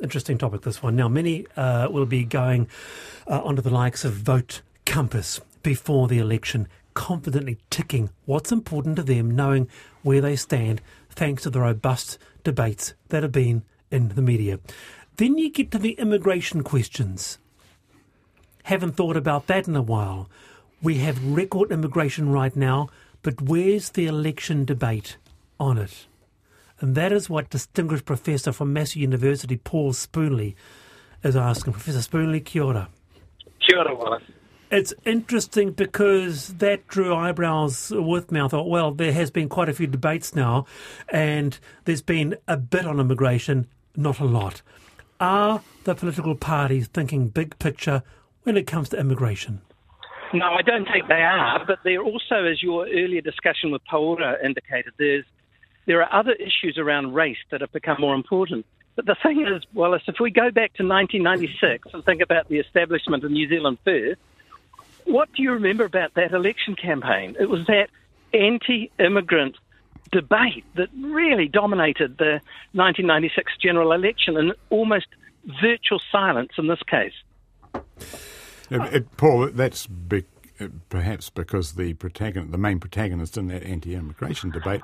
Interesting topic, this one. Now, many uh, will be going uh, onto the likes of Vote Compass before the election, confidently ticking what's important to them, knowing where they stand, thanks to the robust debates that have been in the media. Then you get to the immigration questions. Haven't thought about that in a while. We have record immigration right now, but where's the election debate on it? And that is what distinguished professor from Massey University, Paul Spoonley, is asking. Professor Spoonley, kia ora. Kia ora, Wallace. It's interesting because that drew eyebrows with me. I thought, well, there has been quite a few debates now, and there's been a bit on immigration, not a lot. Are the political parties thinking big picture when it comes to immigration? No, I don't think they are, but there also, as your earlier discussion with Paula indicated, there's there are other issues around race that have become more important. But the thing is, Wallace, if we go back to 1996 and think about the establishment of New Zealand First, what do you remember about that election campaign? It was that anti immigrant debate that really dominated the 1996 general election and almost virtual silence in this case. Uh, Paul, that's big perhaps because the protagonist, the main protagonist in that anti-immigration debate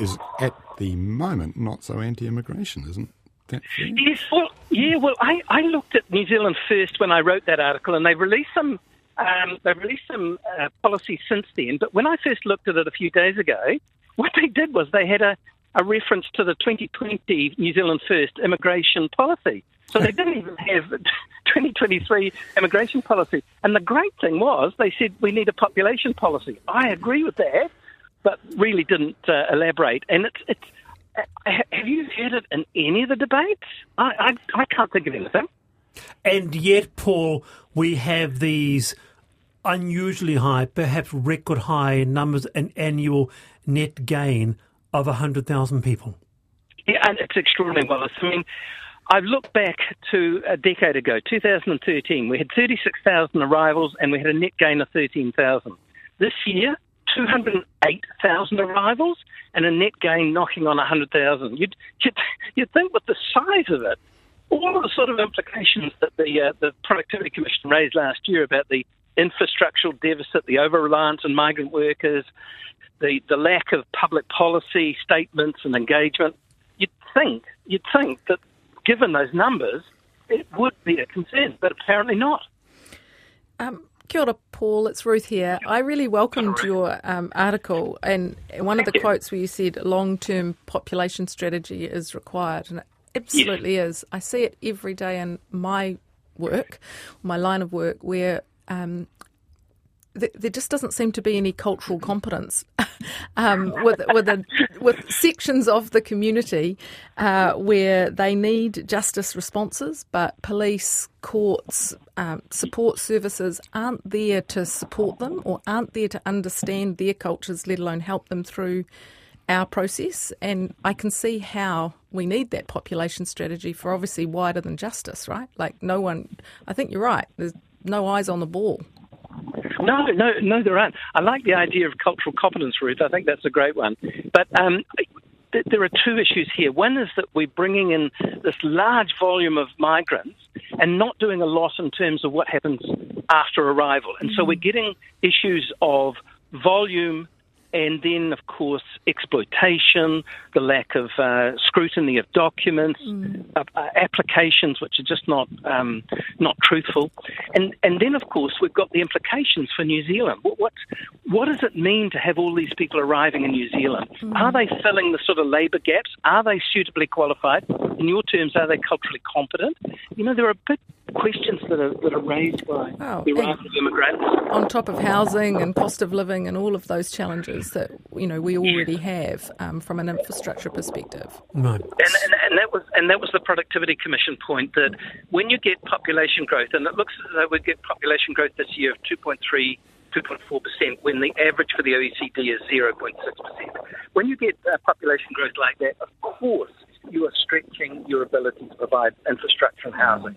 is at the moment not so anti-immigration, isn't that fair? Yes, well, yeah, well, I, I looked at New Zealand first when I wrote that article, and they released some um, they've released some uh, policy since then. But when I first looked at it a few days ago, what they did was they had a, a reference to the 2020 New Zealand First immigration policy. So they didn't even have 2023 immigration policy. And the great thing was they said we need a population policy. I agree with that, but really didn't uh, elaborate. And it's, it's uh, have you heard it in any of the debates? I, I, I can't think of anything. And yet, Paul, we have these unusually high, perhaps record high numbers and annual net gain of 100,000 people. Yeah, and it's extraordinary, Wallace. I mean, I've looked back to a decade ago, 2013. We had 36,000 arrivals and we had a net gain of 13,000. This year, 208,000 arrivals and a net gain knocking on 100,000. You'd, you'd, you'd think with the size of it, all the sort of implications that the, uh, the Productivity Commission raised last year about the infrastructural deficit, the over reliance on migrant workers, the, the lack of public policy statements and engagement, you'd think you'd think that given those numbers, it would be a concern, but apparently not. Um, Kia ora, Paul. It's Ruth here. I really welcomed your um, article, and one of the quotes where you said long term population strategy is required, and it absolutely yes. is. I see it every day in my work, my line of work, where um, there just doesn't seem to be any cultural competence um, with with, a, with sections of the community uh, where they need justice responses, but police, courts, um, support services aren't there to support them or aren't there to understand their cultures, let alone help them through our process. And I can see how we need that population strategy for obviously wider than justice, right? Like no one. I think you're right. There's no eyes on the ball. No, no, no, there aren't. I like the idea of cultural competence, Ruth. I think that's a great one. But um, th- there are two issues here. One is that we're bringing in this large volume of migrants and not doing a lot in terms of what happens after arrival. And so we're getting issues of volume and then, of course, exploitation, the lack of uh, scrutiny of documents, mm. uh, applications which are just not um, not truthful, and and then, of course, we've got the implications for New Zealand. What what, what does it mean to have all these people arriving in New Zealand? Mm. Are they filling the sort of labour gaps? Are they suitably qualified? In your terms, are they culturally competent? You know, there are big questions that are, that are raised by oh, the arrival of immigrants. On top of housing and cost of living and all of those challenges that you know we already have um, from an infrastructure perspective. Right. And, and, and, that was and that was the Productivity Commission point that when you get population growth, and it looks as though we get population growth this year of 2.3 2.4% when the average for the OECD is 0.6%. When you get uh, population growth like that, of course, you are stretching your ability to provide infrastructure and housing.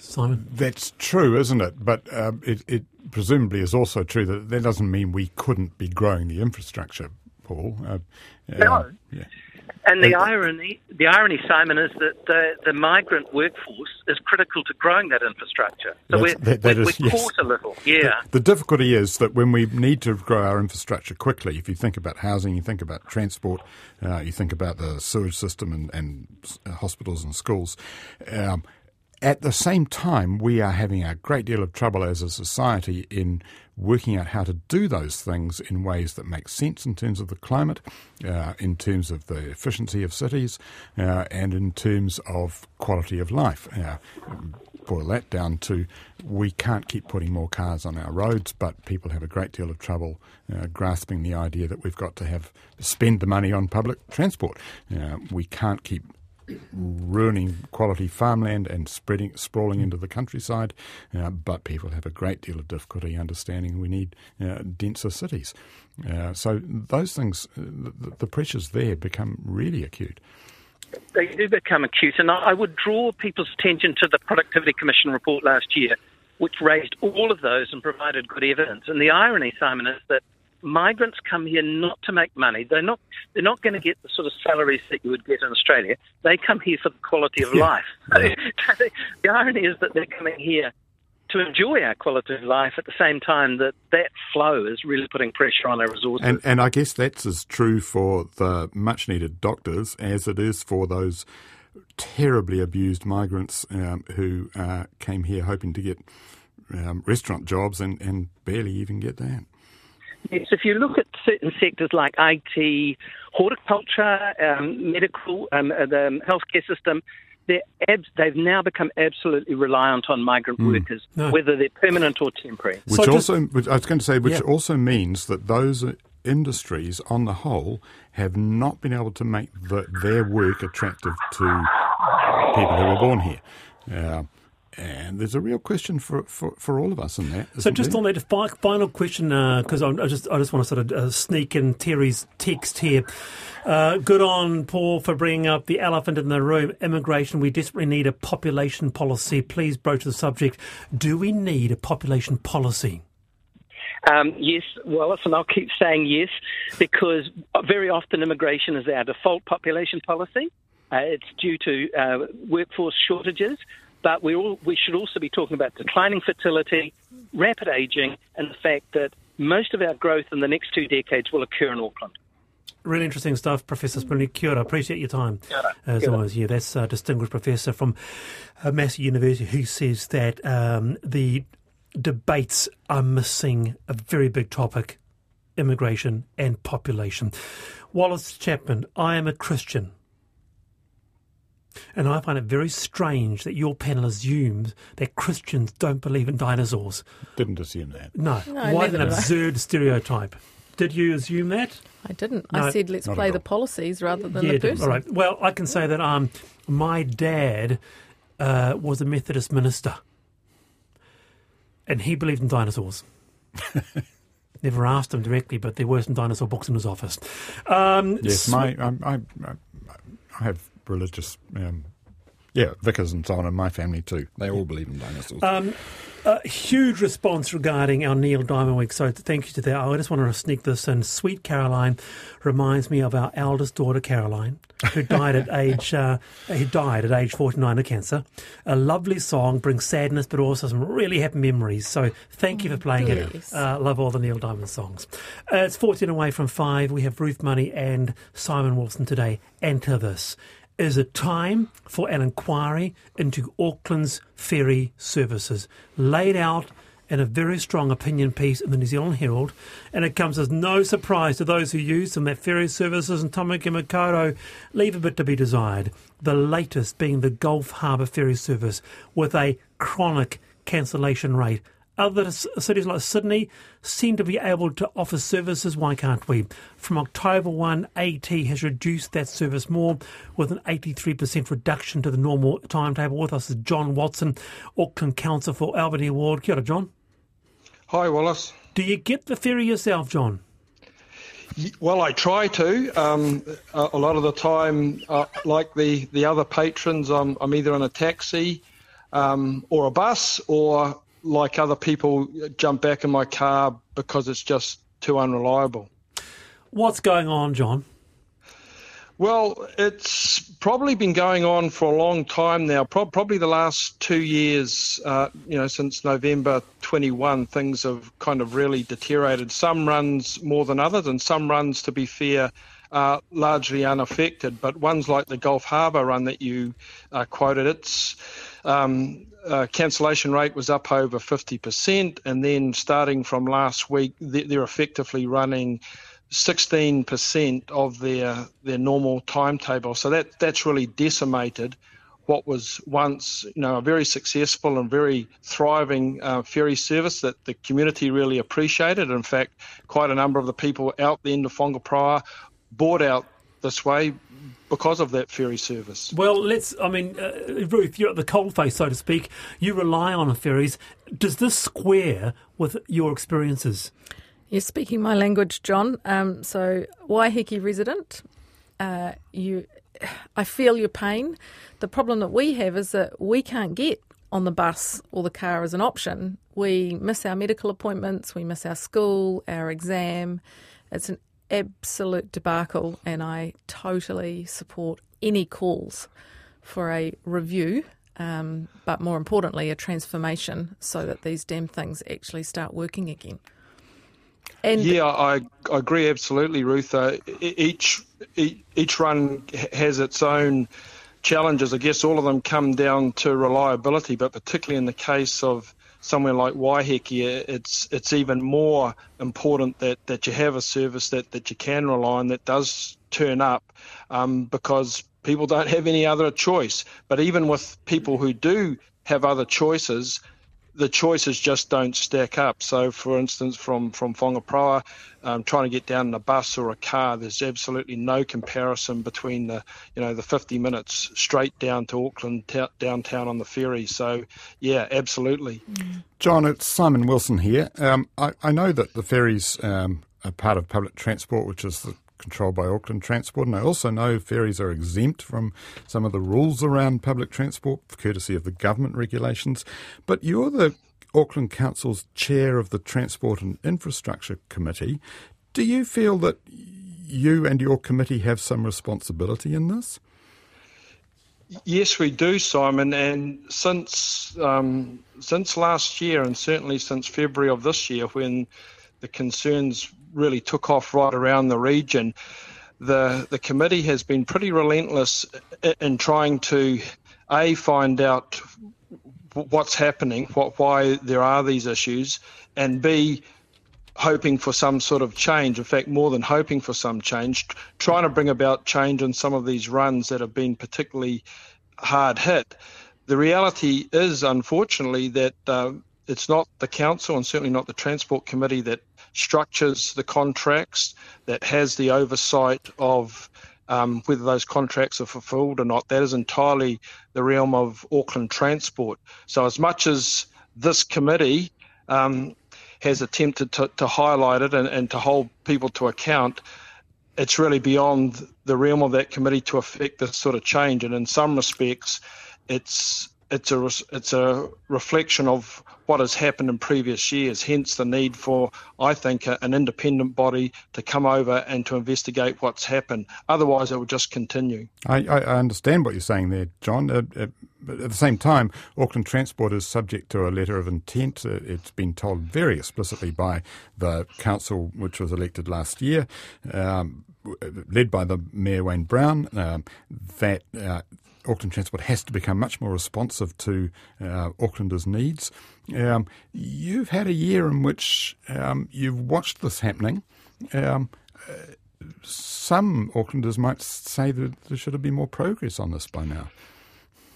Simon? That's true, isn't it? But um, it, it, presumably is also true that that doesn't mean we couldn't be growing the infrastructure, Paul. Uh, no. Uh, yeah. And the irony, the irony, Simon, is that the, the migrant workforce is critical to growing that infrastructure. So That's- we're, that- that we're, is- we're yes. caught a little. Yeah. The difficulty is that when we need to grow our infrastructure quickly, if you think about housing, you think about transport, uh, you think about the sewage system and, and uh, hospitals and schools. Um, at the same time, we are having a great deal of trouble as a society in working out how to do those things in ways that make sense in terms of the climate, uh, in terms of the efficiency of cities, uh, and in terms of quality of life. Uh, boil that down to we can't keep putting more cars on our roads, but people have a great deal of trouble uh, grasping the idea that we've got to have spend the money on public transport. Uh, we can't keep ruining quality farmland and spreading sprawling into the countryside, uh, but people have a great deal of difficulty understanding we need uh, denser cities. Uh, so those things, uh, the, the pressures there become really acute. they do become acute. And I I would draw people's attention to the Productivity Commission report last year, which raised all of those and provided good evidence. And the irony, Simon, is that migrants come here not to make money. They're not. They're not going to get the sort of salaries that you would get in Australia. They come here for the quality of Yeah. life. the irony is that they're coming here to enjoy our quality of life at the same time that that flow is really putting pressure on our resources. And, and I guess that's as true for the much needed doctors as it is for those terribly abused migrants um, who uh, came here hoping to get um, restaurant jobs and, and barely even get that. Yes, if you look at certain sectors like IT, horticulture, um, medical, um, uh, the healthcare system, they're abs- they've now become absolutely reliant on migrant workers, No. whether they're permanent or temporary. Which So just- also, which I was going to say, which Yeah. also means that those uh, industries, on the whole, have not been able to make the, their work attractive to people who were born here. Uh, and there's a real question for, for, for all of us in that. So just there? on that final question, because I, I just I just want to sort of uh, sneak in Terry's text here. Uh, good on Paul for bringing up the elephant in the room, immigration. We desperately need a population policy. Please broach the subject. Do we need a population policy? Um, yes, well, listen, I'll keep saying yes because very often immigration is our default population policy. Uh, it's due to uh, workforce shortages, but we all, we should also be talking about declining fertility, rapid aging, and the fact that most of our growth in the next two decades will occur in Auckland. Really interesting stuff, Professor Spinelli. Kia ora. Appreciate your time. ora. As Kia always, yeah, that's a distinguished professor from uh, Massey University who says that um, the debates are missing a very big topic immigration and population. Wallace Chapman, I am a Christian. And I find it very strange that your panel assumes that Christians don't believe in dinosaurs. Didn't assume that. No. No, what an did I. absurd stereotype. Did you assume that? I didn't. No, I said let's play the policies rather than yeah, the did- person. all right. Well, I can say that um, my dad uh, was a Methodist minister, and he believed in dinosaurs. Never asked him directly, but there were some dinosaur books in his office. Um, Yes, so- my I, I, I I have religious, um, yeah, vicars and so on in my family too. They all believe in dinosaurs. Um, a huge response regarding our Neil Diamond Week. So thank you to that. I just want to sneak this in. Sweet Caroline reminds me of our eldest daughter Caroline, who died at age uh, who died at age forty nine of cancer. A lovely song brings sadness, but also some really happy memories. So thank you for playing Bless. it. Uh, love all the Neil Diamond songs. Uh, it's fourteen away from five. We have Ruth Money and Simon Wilson today. Enter this. Is it time for an inquiry into Auckland's ferry services? Laid out in a very strong opinion piece in the New Zealand Herald, and it comes as no surprise to those who use them that ferry services in Tamaki Makaurau leave a bit to be desired. The latest being the Gulf Harbour ferry service with a chronic cancellation rate. Other cities like Sydney seem to be able to offer services. Why can't we? From October 1, AT has reduced that service more with an 83% reduction to the normal timetable. With us is John Watson, Auckland Council for Albany Award. Kia ora, John. Hi, Wallace. Do you get the ferry yourself, John? Well, I try to. Um, a, a lot of the time, uh, like the, the other patrons, I'm, I'm either in a taxi um, or a bus, or like other people, jump back in my car because it's just too unreliable. What's going on, John? Well, it's probably been going on for a long time now. Pro- probably the last two years, uh, you know, since November 21, things have kind of really deteriorated. Some runs more than others, and some runs, to be fair, are largely unaffected. But ones like the Gulf Harbour run that you uh, quoted, its um, uh, cancellation rate was up over 50%, and then starting from last week, they're effectively running 16% of their their normal timetable. So that that's really decimated what was once you know a very successful and very thriving uh, ferry service that the community really appreciated. In fact, quite a number of the people out the end of Whangaproa bought out this way because of that ferry service. Well, let's. I mean, uh, Ruth, you're at the coalface, so to speak. You rely on the ferries. Does this square with your experiences? You're speaking my language, John. Um, so, Waiheke resident, uh, you, I feel your pain. The problem that we have is that we can't get on the bus or the car as an option. We miss our medical appointments, we miss our school, our exam. It's an absolute debacle, and I totally support any calls for a review. Um, but more importantly, a transformation so that these damn things actually start working again. And yeah, I, I agree absolutely, Ruth. Uh, each each run has its own challenges. I guess all of them come down to reliability, but particularly in the case of somewhere like Waiheke, it's it's even more important that, that you have a service that, that you can rely on that does turn up, um, because people don't have any other choice. But even with people who do have other choices, the choices just don't stack up. So, for instance, from from Whangaproa, um, trying to get down in a bus or a car, there's absolutely no comparison between the you know the 50 minutes straight down to Auckland t- downtown on the ferry. So, yeah, absolutely. John, it's Simon Wilson here. Um, I, I, know that the ferries um, are part of public transport, which is the controlled by Auckland Transport, and I also know ferries are exempt from some of the rules around public transport, courtesy of the government regulations. But you're the Auckland Council's chair of the Transport and Infrastructure Committee. Do you feel that you and your committee have some responsibility in this? Yes, we do, Simon. And since um, since last year, and certainly since February of this year, when the concerns really took off right around the region. The the committee has been pretty relentless in trying to a find out what's happening, what why there are these issues, and b hoping for some sort of change. In fact, more than hoping for some change, trying to bring about change in some of these runs that have been particularly hard hit. The reality is, unfortunately, that uh, it's not the council and certainly not the transport committee that structures the contracts, that has the oversight of um, whether those contracts are fulfilled or not. That is entirely the realm of Auckland Transport. So, as much as this committee um, has attempted to, to highlight it and, and to hold people to account, it's really beyond the realm of that committee to affect this sort of change. And in some respects, it's it's a it's a reflection of what has happened in previous years. Hence the need for, I think, an independent body to come over and to investigate what's happened. Otherwise, it will just continue. I, I understand what you're saying there, John. Uh, uh, but at the same time, Auckland Transport is subject to a letter of intent. Uh, it's been told very explicitly by the council, which was elected last year. Um, led by the Mayor Wayne Brown, um, that uh, Auckland Transport has to become much more responsive to uh, Aucklanders' needs. Um, you've had a year in which um, you've watched this happening. Um, uh, some Aucklanders might say that there should have been more progress on this by now.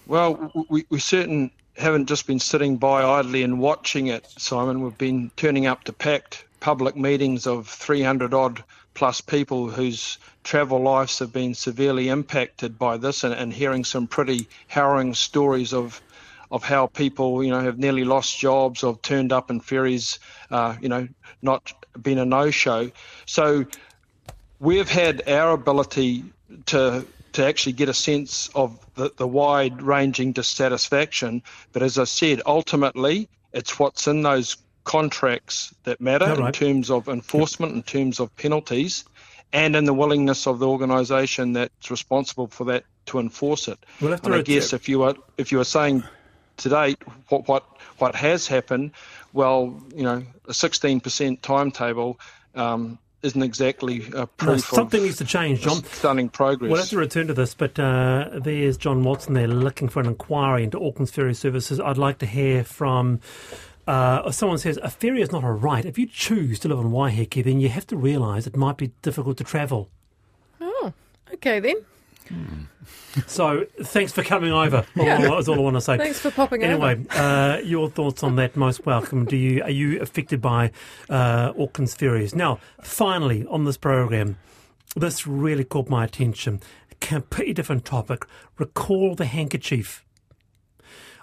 Well, we, we certain haven't just been sitting by idly and watching it, Simon. We've been turning up to packed public meetings of 300 odd plus people whose travel lives have been severely impacted by this and, and hearing some pretty harrowing stories of of how people, you know, have nearly lost jobs or turned up in ferries, uh, you know, not been a no-show. So we've had our ability to to actually get a sense of the, the wide-ranging dissatisfaction. But as I said, ultimately, it's what's in those contracts that matter right. in terms of enforcement, in terms of penalties. and in the willingness of the organisation that's responsible for that to enforce it. We'll and I guess if you are if you are saying to date what what what has happened, well, you know, a 16% timetable um, isn't exactly uh, No, something of needs to change, John. stunning progress. We'll have to return to this, but uh, there's John Watson there looking for an inquiry into Auckland's ferry services. I'd like to hear from. Uh, someone says a ferry is not a right. If you choose to live on Waiheke, then you have to realise it might be difficult to travel. Oh, okay then. So thanks for coming over. Yeah. That's all I want to say. Thanks for popping Anyway, over. uh, your thoughts on that? Most welcome. Do you are you affected by uh, Auckland's ferries? Now, finally, on this program, this really caught my attention. Completely different topic. Recall the handkerchief.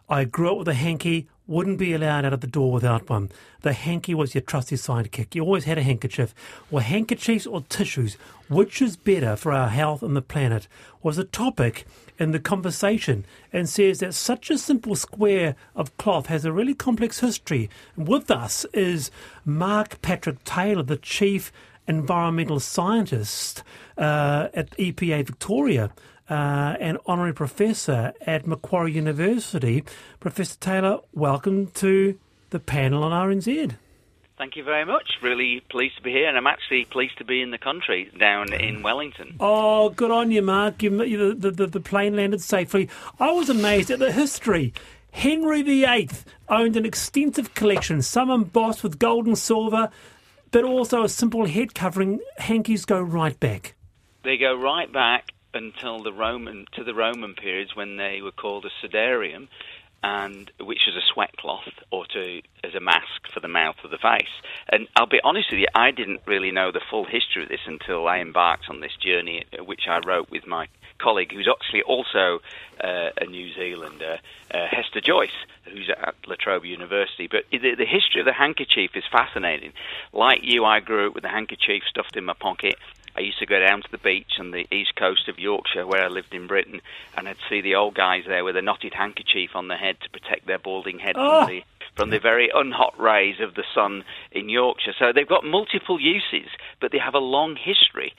I grew up with a hanky, wouldn't be allowed out of the door without one. The hanky was your trusty sidekick. You always had a handkerchief. Were handkerchiefs or tissues? Which is better for our health and the planet? Was a topic in the conversation and says that such a simple square of cloth has a really complex history. With us is Mark Patrick Taylor, the Chief Environmental Scientist uh, at EPA Victoria uh, and honorary professor at Macquarie University. Professor Taylor, welcome to the panel on RNZ. Thank you very much. Really pleased to be here, and I'm actually pleased to be in the country down in Wellington. Oh, good on you, Mark. You, you, the, the, the plane landed safely. I was amazed at the history. Henry VIII owned an extensive collection, some embossed with gold and silver, but also a simple head covering. Hankies go right back. They go right back until the Roman to the Roman periods when they were called a sudarium, and which was a sweat cloth or to as a mask for the mouth or the face. And I'll be honest with you, I didn't really know the full history of this until I embarked on this journey, uh, which I wrote with my colleague, who's actually also uh, a New Zealander, uh, Hester Joyce, who's at La Trobe University. But the, the history of the handkerchief is fascinating. Like you, I grew up with a handkerchief stuffed in my pocket. I used to go down to the beach on the east coast of Yorkshire, where I lived in Britain, and I'd see the old guys there with a knotted handkerchief on their head to protect their balding head Oh. from the from the very unhot rays of the sun in Yorkshire. So they've got multiple uses, but they have a long history.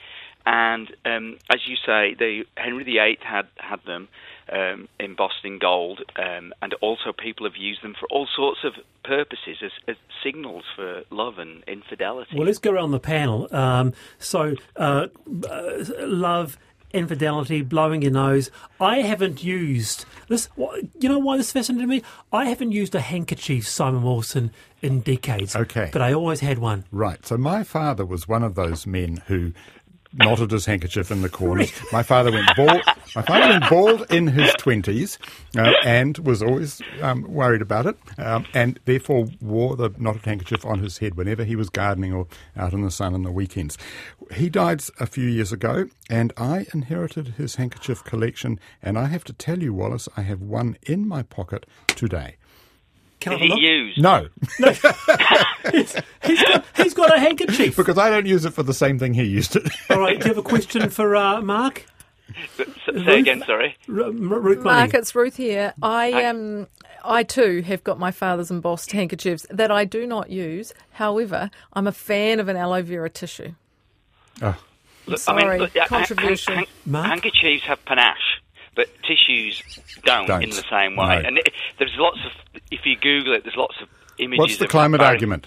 And um, as you say, the Henry VIII had had them um, embossed in gold, um, and also people have used them for all sorts of purposes as, as signals for love and infidelity. Well, let's go around the panel. Um, so, uh, uh, love, infidelity, blowing your nose. I haven't used this. You know why this fascinated me? I haven't used a handkerchief, Simon Wilson, in decades. Okay. But I always had one. Right. So my father was one of those men who knotted his handkerchief in the corners. My father went bald. My father went bald in his twenties, uh, and was always um, worried about it, um, and therefore wore the knotted handkerchief on his head whenever he was gardening or out in the sun on the weekends. He died a few years ago, and I inherited his handkerchief collection. And I have to tell you, Wallace, I have one in my pocket today. Can I Is have a it look? used? No, he's, he's got, he's got a handkerchief. because I don't use it for the same thing he used it. All right. Do you have a question for uh, Mark? S- Say again, sorry. R- M- Ruth Mark, it's Ruth here. I Hi. um, I too have got my father's embossed handkerchiefs that I do not use. However, I'm a fan of an aloe vera tissue. Oh. Look, Sorry, look, uh, controversial. han- handkerchiefs have panache, but tissues don't, Don't. in the same way. No. And it, there's lots of, if you Google it, there's lots of images. What's the climate argument?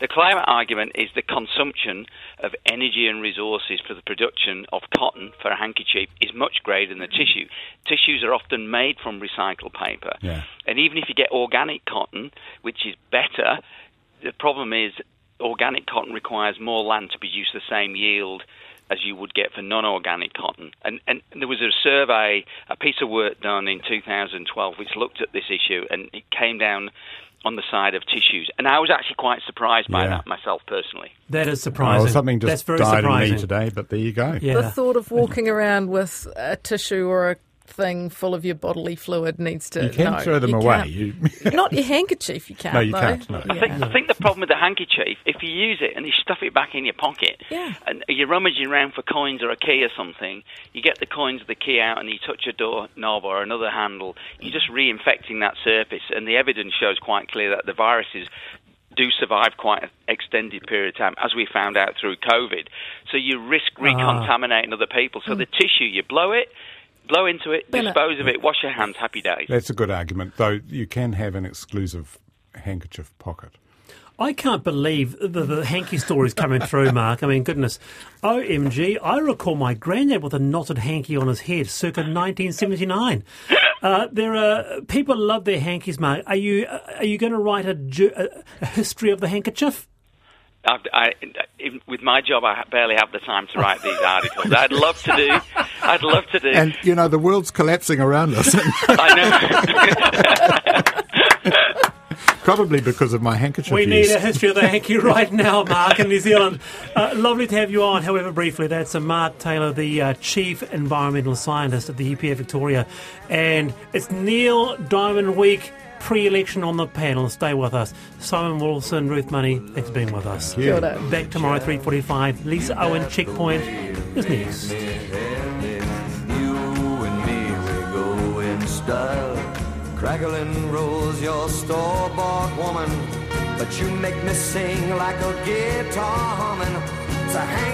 The climate argument is the consumption of energy and resources for the production of cotton for a handkerchief is much greater than the tissue. Tissues are often made from recycled paper. Yeah. And even if you get organic cotton, which is better, the problem is organic cotton requires more land to produce the same yield as you would get for non-organic cotton. And, and there was a survey, a piece of work done in 2012 which looked at this issue and it came down on the side of tissues. And I was actually quite surprised by Yeah. that myself personally. That is oh, surprising. Well, something That's just very died surprising. in me today, but there you go. Yeah. The thought of walking around with a tissue or a thing full of your bodily fluid needs to. You can no, throw them you away. can't. You, Not your handkerchief, you can't. No, you though. can't, no. I think, Yeah. I think the problem with the handkerchief, if you use it and you stuff it back in your pocket, Yeah. and you're rummaging around for coins or a key or something, you get the coins of the key out and you touch a door knob or another handle, you're just reinfecting that surface. And the evidence shows quite clear that the viruses do survive quite an extended period of time, as we found out through COVID. So you risk Ah. recontaminating other people. So the tissue, you blow it, blow into it, Bennett. dispose of it, wash your hands, happy days. That's a good argument, though. You can have an exclusive handkerchief pocket. I can't believe the, the hanky stories coming through, Mark. I mean, goodness. OMG, I recall my granddad with a knotted hanky on his head circa 1979. Uh, there are people love their hankies, Mark. Are you are you going to write a, a, a history of the handkerchief? I've, I, in, with my job, I barely have the time to write these articles. I'd love to do. I'd love to do. And, you know, the world's collapsing around us, I know. probably because of my handkerchief We use. need a history of the hanky right now, Mark, in New Zealand. Uh, lovely to have you on, however briefly. That's uh, Mark Taylor, the uh, Chief Environmental Scientist at the EPA Victoria. And it's Neil Diamond Week pre-election on the panel. Stay with us. Simon Wilson, Ruth Money, thanks for being with us. Kia ora. Back tomorrow, 3.45. Lisa Owen, Checkpoint is next. You and me, we go in style. Crackling rolls your store-bought woman, but you make me sing like a guitar humming. So hang